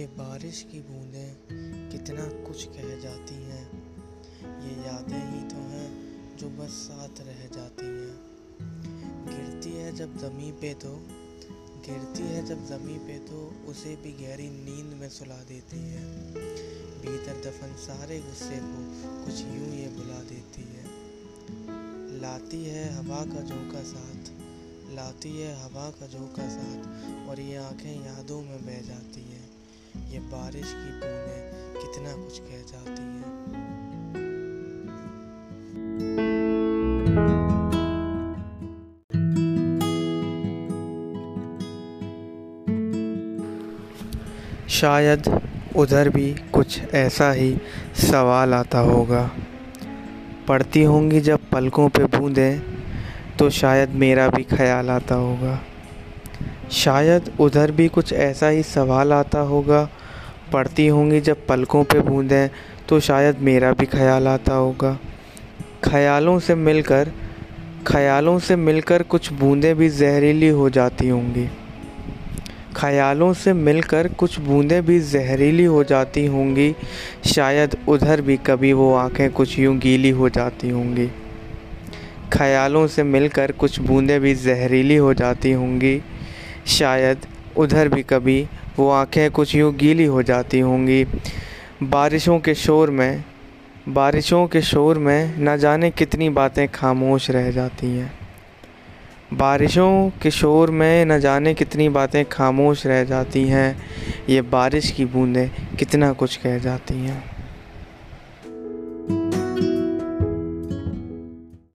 बारिश की बूंदें कितना कुछ कह जाती हैं। ये यादें ही तो हैं जो बस साथ रह जाती हैं। गिरती है जब ज़मी पे तो गिरती है जब ज़मी पे तो उसे भी गहरी नींद में सुला देती है। भीतर दफन सारे गुस्से को कुछ यूँ ये बुला देती है। लाती है हवा का झोंका साथ, लाती है हवा का झोंका साथ और ये आँखें यादों में बह जाती हैं। ये बारिश की बूंदें कितना कुछ कह जाती हैं। शायद उधर भी कुछ ऐसा ही सवाल आता होगा। पड़ती होंगी जब पलकों पे बूंदें तो शायद मेरा भी ख्याल आता होगा। शायद उधर भी कुछ ऐसा ही सवाल आता होगा। पढ़ती होंगी जब पलकों पे बूंदें तो शायद मेरा भी ख्याल आता होगा। ख्यालों से मिलकर, ख्यालों से मिलकर कुछ बूंदें भी जहरीली हो जाती होंगी। ख्यालों से मिलकर कुछ बूंदें भी जहरीली हो जाती होंगी। शायद उधर भी कभी वो आँखें कुछ यूँ गीली हो जाती होंगी। ख्यालों से मिलकर कुछ बूंदें भी जहरीली हो जाती होंगी। शायद उधर भी कभी वो आँखें कुछ यूँ गीली हो जाती होंगी। बारिशों के शोर में, बारिशों के शोर में न जाने कितनी बातें खामोश रह जाती हैं। बारिशों के शोर में न जाने कितनी बातें खामोश रह जाती हैं। ये बारिश की बूंदें कितना कुछ कह जाती हैं।